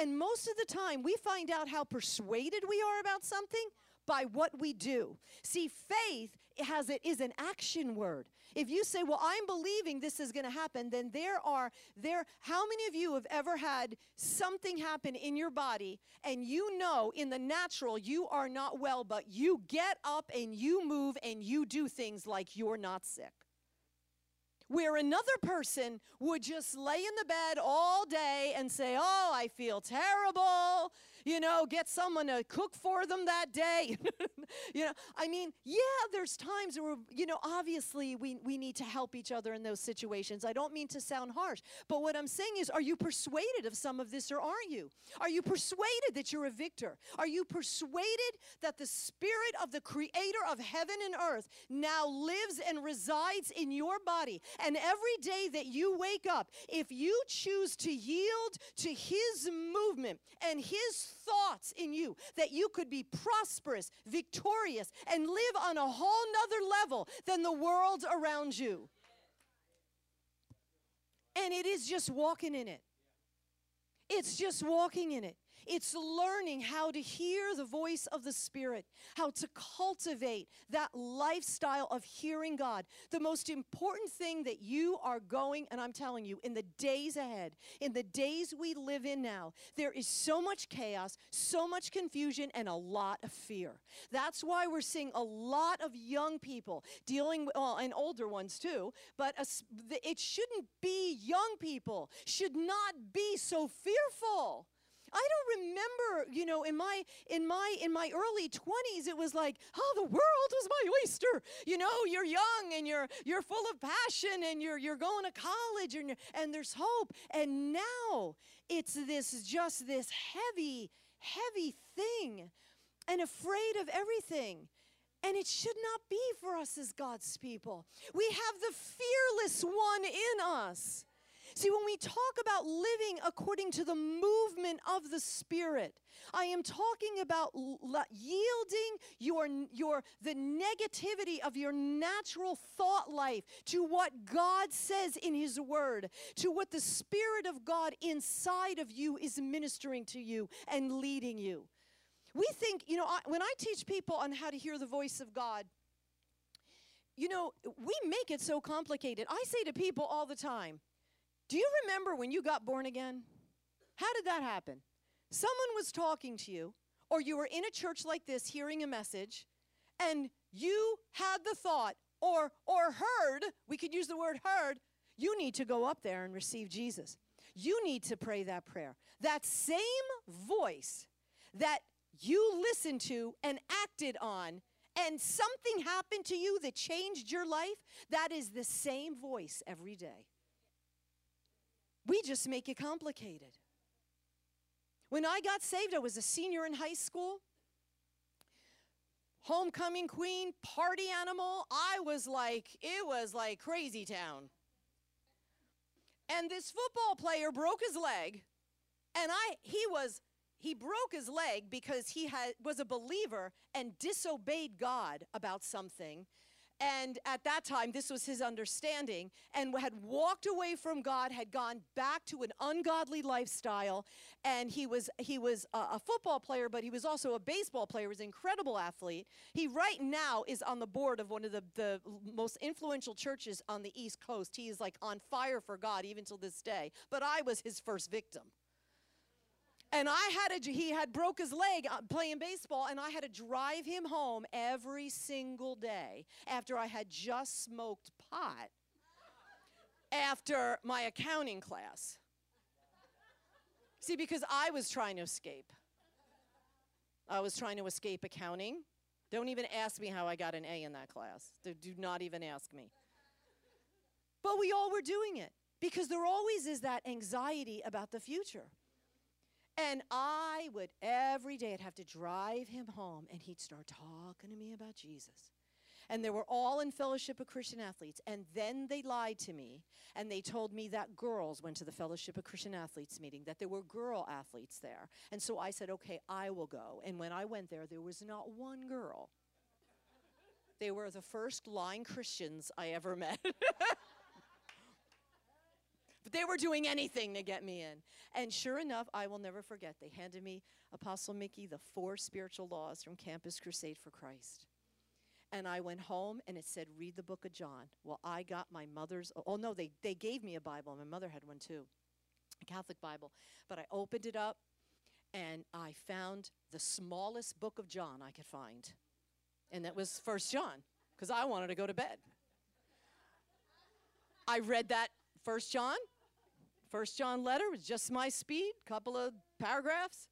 And most of the time we find out how persuaded we are about something by what we do. See, faith has it is an action word. If you say, "Well, I'm believing this is going to happen," then there are there how many of you have ever had something happen in your body and you know in the natural you are not well, but you get up and you move and you do things like you're not sick? where another person would just lay in the bed all day and say, Oh, I feel terrible. You know, get someone to cook for them that day. *laughs* you know, I mean, yeah, there's times where, you know, obviously we, we need to help each other in those situations. I don't mean to sound harsh, but what I'm saying is, are you persuaded of some of this or aren't you? Are you persuaded that you're a victor? Are you persuaded that the Spirit of the Creator of heaven and earth now lives and resides in your body? And every day that you wake up, if you choose to yield to His movement and His thoughts in you, that you could be prosperous, victorious, and live on a whole nother level than the world around you. And it is just walking in it. It's just walking in it. It's learning how to hear the voice of the Spirit, how to cultivate that lifestyle of hearing God. The most important thing that you are going, and I'm telling you, in the days ahead, in the days we live in now, there is so much chaos, so much confusion, and a lot of fear. That's why we're seeing a lot of young people dealing with, well, and older ones too, but it shouldn't be young people, should not be so fearful. I don't remember, you know, in my in my in my early 20s it was like, "Oh, the world was my oyster." You know, you're young and you're you're full of passion and you're you're going to college and and there's hope. And now it's this just this heavy heavy thing and afraid of everything. And it should not be for us as God's people. We have the fearless one in us. See, when we talk about living according to the movement of the Spirit, I am talking about yielding your, your, the negativity of your natural thought life to what God says in His Word, to what the Spirit of God inside of you is ministering to you and leading you. We think, you know, I, when I teach people on how to hear the voice of God, you know, we make it so complicated. I say to people all the time, do you remember when you got born again? How did that happen? Someone was talking to you, or you were in a church like this hearing a message, and you had the thought or or heard, we could use the word heard, you need to go up there and receive Jesus. You need to pray that prayer. That same voice that you listened to and acted on and something happened to you that changed your life, that is the same voice every day. We just make it complicated. When I got saved, I was a senior in high school. Homecoming queen, party animal. I was like, it was like crazy town. And this football player broke his leg, and I he was he broke his leg because he had was a believer and disobeyed God about something and at that time, this was his understanding, and had walked away from God, had gone back to an ungodly lifestyle. And he was he was a, a football player, but he was also a baseball player. He was an incredible athlete. He right now is on the board of one of the, the most influential churches on the East Coast. He is like on fire for God even till this day. But I was his first victim and I had to, he had broke his leg uh, playing baseball, and I had to drive him home every single day after I had just smoked pot after my accounting class. See, because I was trying to escape. I was trying to escape accounting. Don't even ask me how I got an A in that class. Do not even ask me. But we all were doing it because there always is that anxiety about the future. And I would every day I'd have to drive him home and he'd start talking to me about Jesus. And they were all in Fellowship of Christian Athletes. And then they lied to me and they told me that girls went to the Fellowship of Christian Athletes meeting, that there were girl athletes there. And so I said, okay, I will go. And when I went there, there was not one girl. They were the first lying Christians I ever *laughs* met. They were doing anything to get me in. And sure enough, I will never forget, they handed me, Apostle Mickey, the four spiritual laws from Campus Crusade for Christ. And I went home and it said, read the book of John. Well, I got my mother's, oh no, they, they gave me a Bible. My mother had one too, a Catholic Bible. But I opened it up and I found the smallest book of John I could find. And that was First John, because I wanted to go to bed. I read that First John, First John letter was just my speed, couple of paragraphs.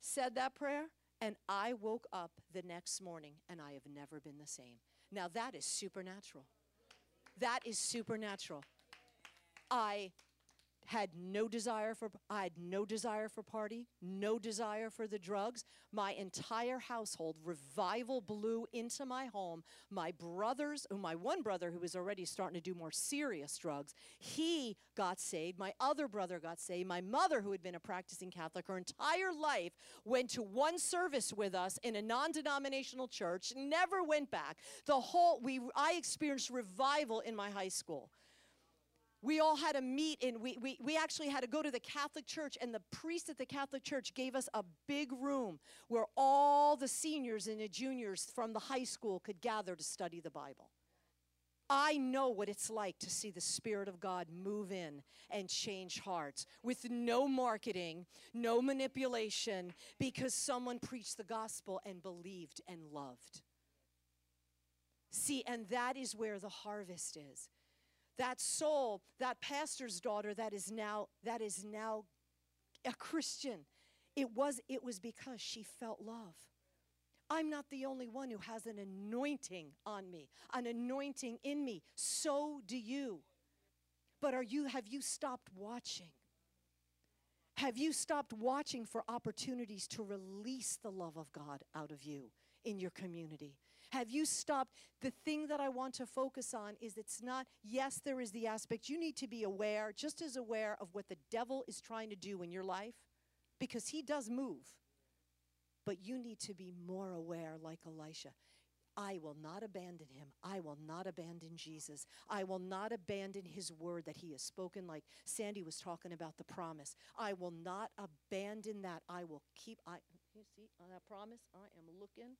said that prayer, and I woke up the next morning and I have never been the same. Now, that is supernatural. That is supernatural. I had no desire for I had no desire for party, no desire for the drugs. My entire household revival blew into my home. My brothers, my one brother who was already starting to do more serious drugs, he got saved. My other brother got saved. My mother who had been a practicing Catholic her entire life went to one service with us in a non-denominational church, never went back. The whole we I experienced revival in my high school we all had to meet and we, we, we actually had to go to the catholic church and the priest at the catholic church gave us a big room where all the seniors and the juniors from the high school could gather to study the bible. I know what it's like to see the spirit of god move in and change hearts with no marketing no manipulation because someone preached the gospel and believed and loved. See and that is where the harvest is that soul, that pastor's daughter that is now that is now a Christian. It was it was because she felt love. I'm not the only one who has an anointing on me, an anointing in me. So do you. But are you have you stopped watching? Have you stopped watching for opportunities to release the love of God out of you in your community? Have you stopped? The thing that I want to focus on is it's not, yes, there is the aspect. You need to be aware, just as aware of what the devil is trying to do in your life, because he does move. But you need to be more aware, like Elisha. I will not abandon him. I will not abandon Jesus. I will not abandon his word that he has spoken, like Sandy was talking about the promise. I will not abandon that. I will keep, I, you see, on that promise, I am looking.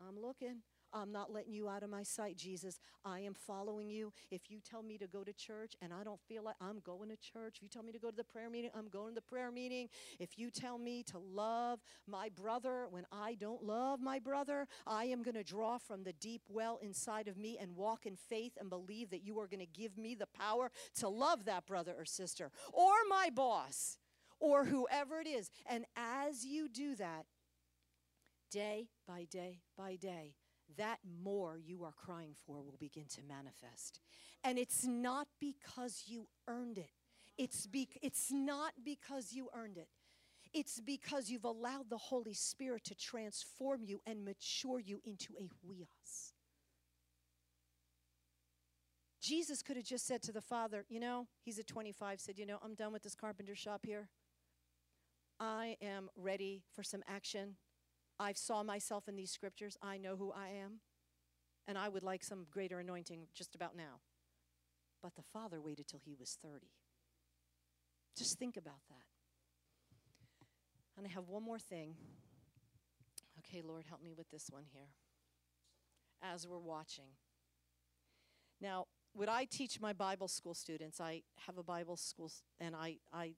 I'm looking. I'm not letting you out of my sight, Jesus. I am following you. If you tell me to go to church and I don't feel like I'm going to church, if you tell me to go to the prayer meeting, I'm going to the prayer meeting. If you tell me to love my brother when I don't love my brother, I am going to draw from the deep well inside of me and walk in faith and believe that you are going to give me the power to love that brother or sister or my boss or whoever it is. And as you do that, day by day by day, that more you are crying for will begin to manifest. And it's not because you earned it. It's, be, it's not because you earned it. It's because you've allowed the Holy Spirit to transform you and mature you into a huios. Jesus could have just said to the Father, you know, he's at 25, said, you know, I'm done with this carpenter shop here. I am ready for some action. I saw myself in these scriptures. I know who I am. And I would like some greater anointing just about now. But the father waited till he was 30. Just think about that. And I have one more thing. Okay, Lord, help me with this one here. As we're watching. Now, would I teach my Bible school students? I have a Bible school and I, I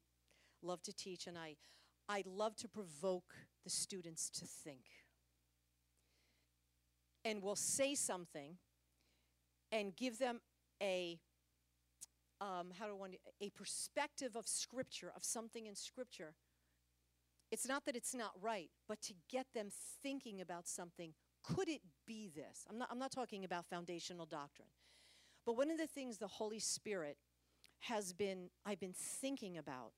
love to teach and I, I love to provoke the students to think. And we'll say something and give them a um, how do one a perspective of scripture of something in scripture. It's not that it's not right but to get them thinking about something could it be this? I'm not, I'm not talking about foundational doctrine. But one of the things the holy spirit has been i've been thinking about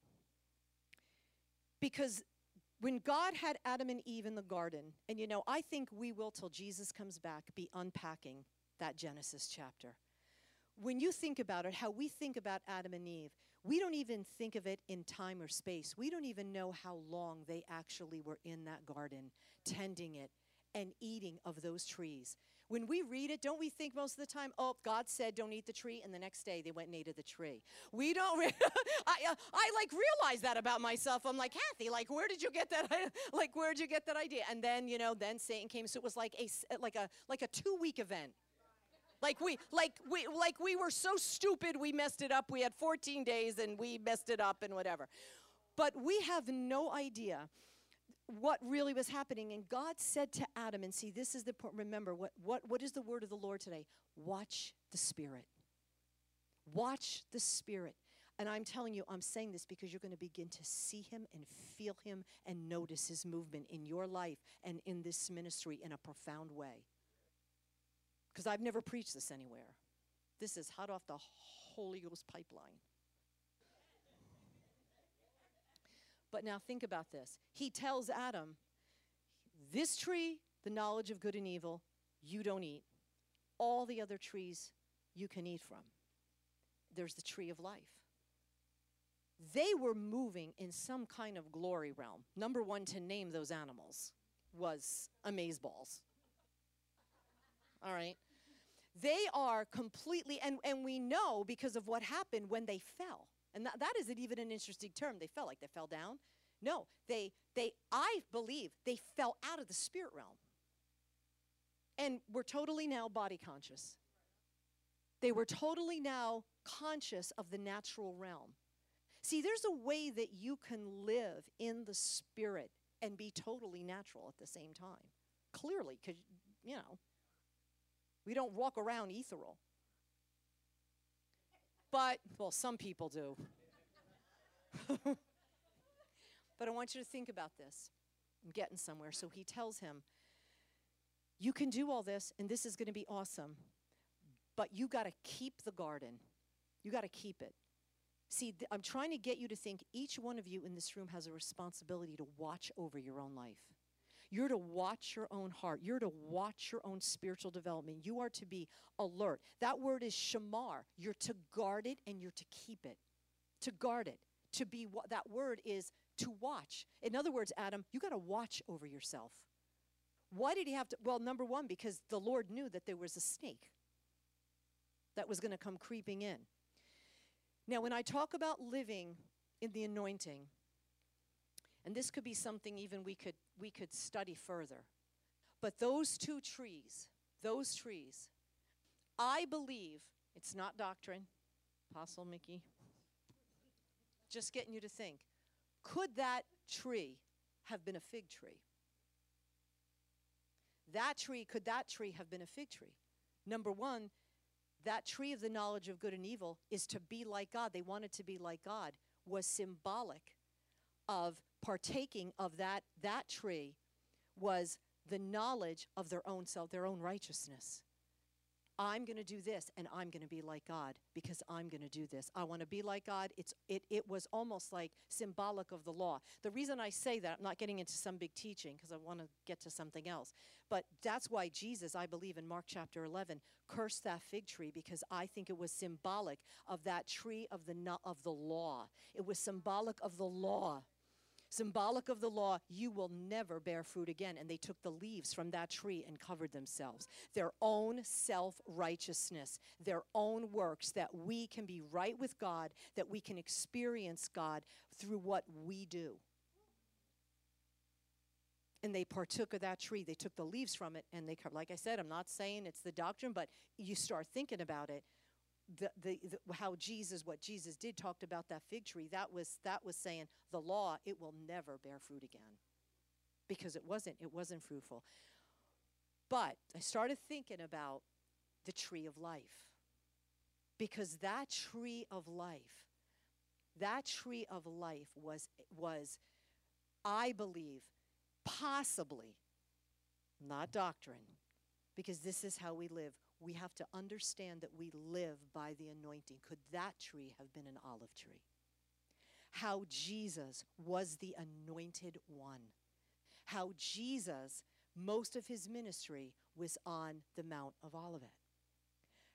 because when God had Adam and Eve in the garden, and you know, I think we will, till Jesus comes back, be unpacking that Genesis chapter. When you think about it, how we think about Adam and Eve, we don't even think of it in time or space. We don't even know how long they actually were in that garden, tending it and eating of those trees. When we read it, don't we think most of the time, oh, God said don't eat the tree, and the next day they went and ate of the tree? We don't, re- *laughs* I, uh, I like realize that about myself. I'm like, Kathy, like, where did you get that? *laughs* like, where did you get that idea? And then, you know, then Satan came, so it was like a, like a, like a two week event. Like we, like we, like we were so stupid, we messed it up. We had 14 days and we messed it up and whatever. But we have no idea what really was happening. And God said to Adam, and see, this is the point. Remember, what, what, what is the word of the Lord today? Watch the Spirit. Watch the Spirit. And I'm telling you, I'm saying this because you're going to begin to see him and feel him and notice his movement in your life and in this ministry in a profound way. Because I've never preached this anywhere. This is hot off the Holy Ghost pipeline. But now think about this. He tells Adam, This tree, the knowledge of good and evil, you don't eat. All the other trees you can eat from. There's the tree of life. They were moving in some kind of glory realm. Number one, to name those animals was amazeballs. All right? They are completely, and, and we know because of what happened when they fell. And that, that isn't even an interesting term. They fell like they fell down. No, they, they, I believe they fell out of the spirit realm. And were totally now body conscious. They were totally now conscious of the natural realm. See, there's a way that you can live in the spirit and be totally natural at the same time. Clearly, because, you know, we don't walk around ethereal. But, well, some people do. *laughs* but I want you to think about this. I'm getting somewhere. So he tells him, You can do all this, and this is going to be awesome, but you got to keep the garden. You got to keep it. See, th- I'm trying to get you to think each one of you in this room has a responsibility to watch over your own life. You're to watch your own heart. You're to watch your own spiritual development. You are to be alert. That word is shamar. You're to guard it and you're to keep it. To guard it. To be what that word is to watch. In other words, Adam, you got to watch over yourself. Why did he have to? Well, number one, because the Lord knew that there was a snake that was going to come creeping in. Now, when I talk about living in the anointing, and this could be something even we could we could study further. But those two trees, those trees, I believe it's not doctrine, Apostle Mickey. Just getting you to think. Could that tree have been a fig tree? That tree, could that tree have been a fig tree? Number one, that tree of the knowledge of good and evil is to be like God. They wanted to be like God, was symbolic of partaking of that that tree was the knowledge of their own self, their own righteousness. I'm going to do this and I'm going to be like God because I'm going to do this. I want to be like God. It's it it was almost like symbolic of the law. The reason I say that, I'm not getting into some big teaching because I want to get to something else. But that's why Jesus, I believe in Mark chapter 11, cursed that fig tree because I think it was symbolic of that tree of the of the law. It was symbolic of the law symbolic of the law, you will never bear fruit again. And they took the leaves from that tree and covered themselves. Their own self righteousness, their own works, that we can be right with God, that we can experience God through what we do. And they partook of that tree. They took the leaves from it and they covered. Like I said, I'm not saying it's the doctrine, but you start thinking about it the, the, the, how Jesus, what Jesus did, talked about that fig tree. That was that was saying the law it will never bear fruit again, because it wasn't it wasn't fruitful. But I started thinking about the tree of life, because that tree of life, that tree of life was was, I believe, possibly, not doctrine, because this is how we live we have to understand that we live by the anointing. Could that tree have been an olive tree? How Jesus was the anointed one. How Jesus, most of his ministry was on the Mount of Olivet.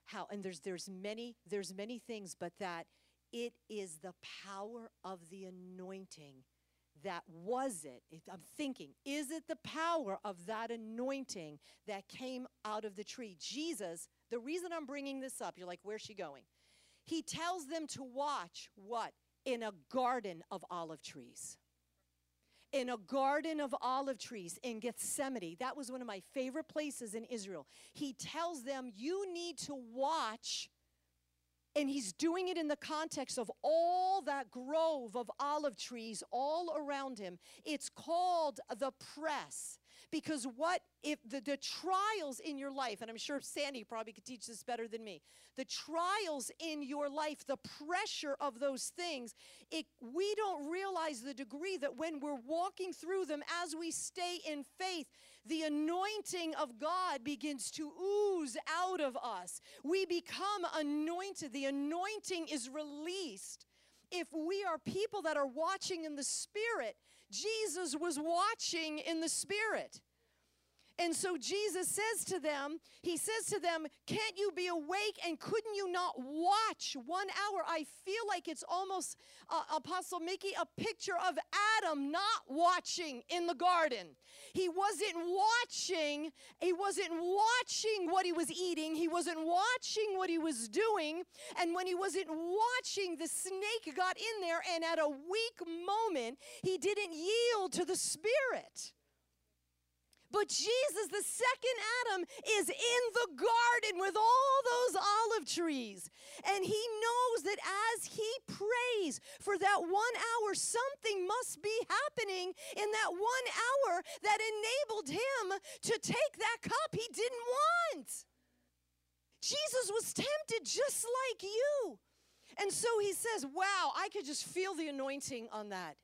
How, and there's, there's, many, there's many things, but that it is the power of the anointing that was it. I'm thinking, is it the power of that anointing that came out of the tree? Jesus, the reason I'm bringing this up, you're like, where's she going? He tells them to watch what? In a garden of olive trees. In a garden of olive trees in Gethsemane. That was one of my favorite places in Israel. He tells them, you need to watch and he's doing it in the context of all that grove of olive trees all around him. It's called the press Because what if the, the trials in your life, and I'm sure Sandy probably could teach this better than me, the trials in your life, the pressure of those things, it, we don't realize the degree that when we're walking through them as we stay in faith, the anointing of God begins to ooze out of us. We become anointed. The anointing is released. If we are people that are watching in the spirit, Jesus was watching in the spirit. And so Jesus says to them, He says to them, Can't you be awake and couldn't you not watch one hour? I feel like it's almost, uh, Apostle Mickey, a picture of Adam not watching in the garden. He wasn't watching, he wasn't watching what he was eating, he wasn't watching what he was doing. And when he wasn't watching, the snake got in there, and at a weak moment, he didn't yield to the Spirit. But Jesus, the second Adam, is in the garden with all those olive trees. And he knows that as he prays for that one hour, something must be happening in that one hour that enabled him to take that cup he didn't want. Jesus was tempted just like you. And so he says, Wow, I could just feel the anointing on that.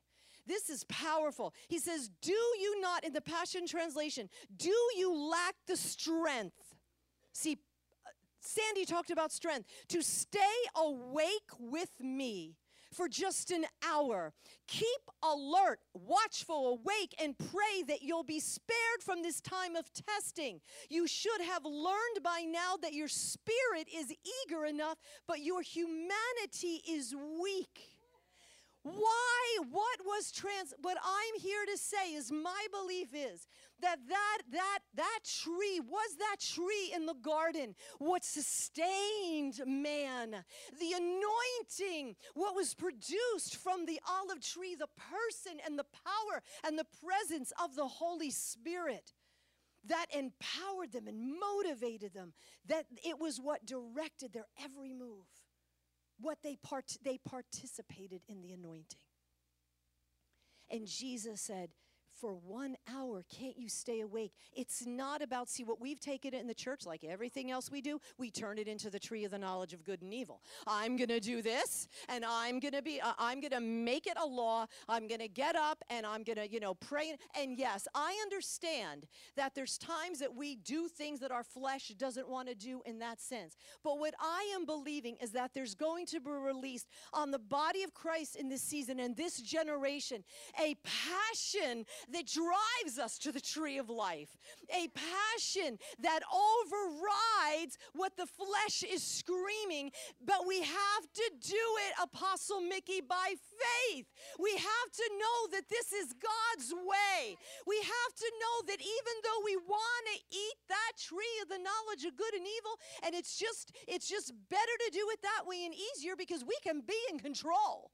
This is powerful. He says, Do you not, in the Passion Translation, do you lack the strength? See, uh, Sandy talked about strength to stay awake with me for just an hour. Keep alert, watchful, awake, and pray that you'll be spared from this time of testing. You should have learned by now that your spirit is eager enough, but your humanity is weak. Why? What was trans? What I'm here to say is my belief is that that that that tree was that tree in the garden what sustained man the anointing what was produced from the olive tree the person and the power and the presence of the holy spirit that empowered them and motivated them that it was what directed their every move what they part they participated in the anointing. And Jesus said, for one hour, can't you stay awake? It's not about, see, what we've taken in the church, like everything else we do, we turn it into the tree of the knowledge of good and evil. I'm going to do this, and I'm going to be, uh, I'm going to make it a law. I'm going to get up, and I'm going to, you know, pray. And yes, I understand that there's times that we do things that our flesh doesn't want to do in that sense. But what I am believing is that there's going to be released on the body of Christ in this season and this generation a passion that drives us to the tree of life, a passion that overrides what the flesh is screaming. But we have to do it, Apostle Mickey, by faith. We have to know that this is God's way. We have to know that even though we want to eat that tree of the knowledge of good and evil, and it's just it's just better to do it that way and easier because we can be in control.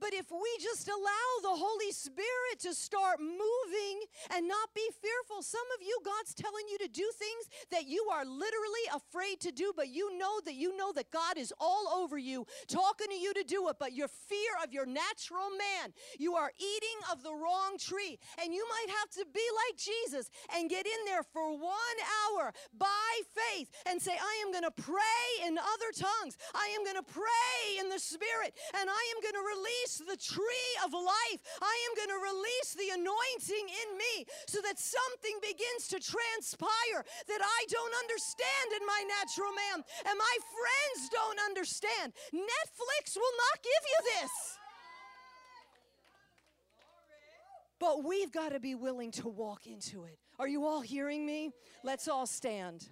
But if we just allow the Holy Spirit to start moving and not be fearful, some of you, God's telling you to do things that you are literally afraid to do, but you know that you know that God is all over you, talking to you to do it, but your fear of your natural man, you are eating of the wrong tree. And you might have to be like Jesus and get in there for one hour by faith and say, I am going to pray in other tongues. I am going to pray in the Spirit, and I am going to release release the tree of life. I am going to release the anointing in me so that something begins to transpire that I don't understand in my natural man and my friends don't understand. Netflix will not give you this. But we've got to be willing to walk into it. Are you all hearing me? Let's all stand.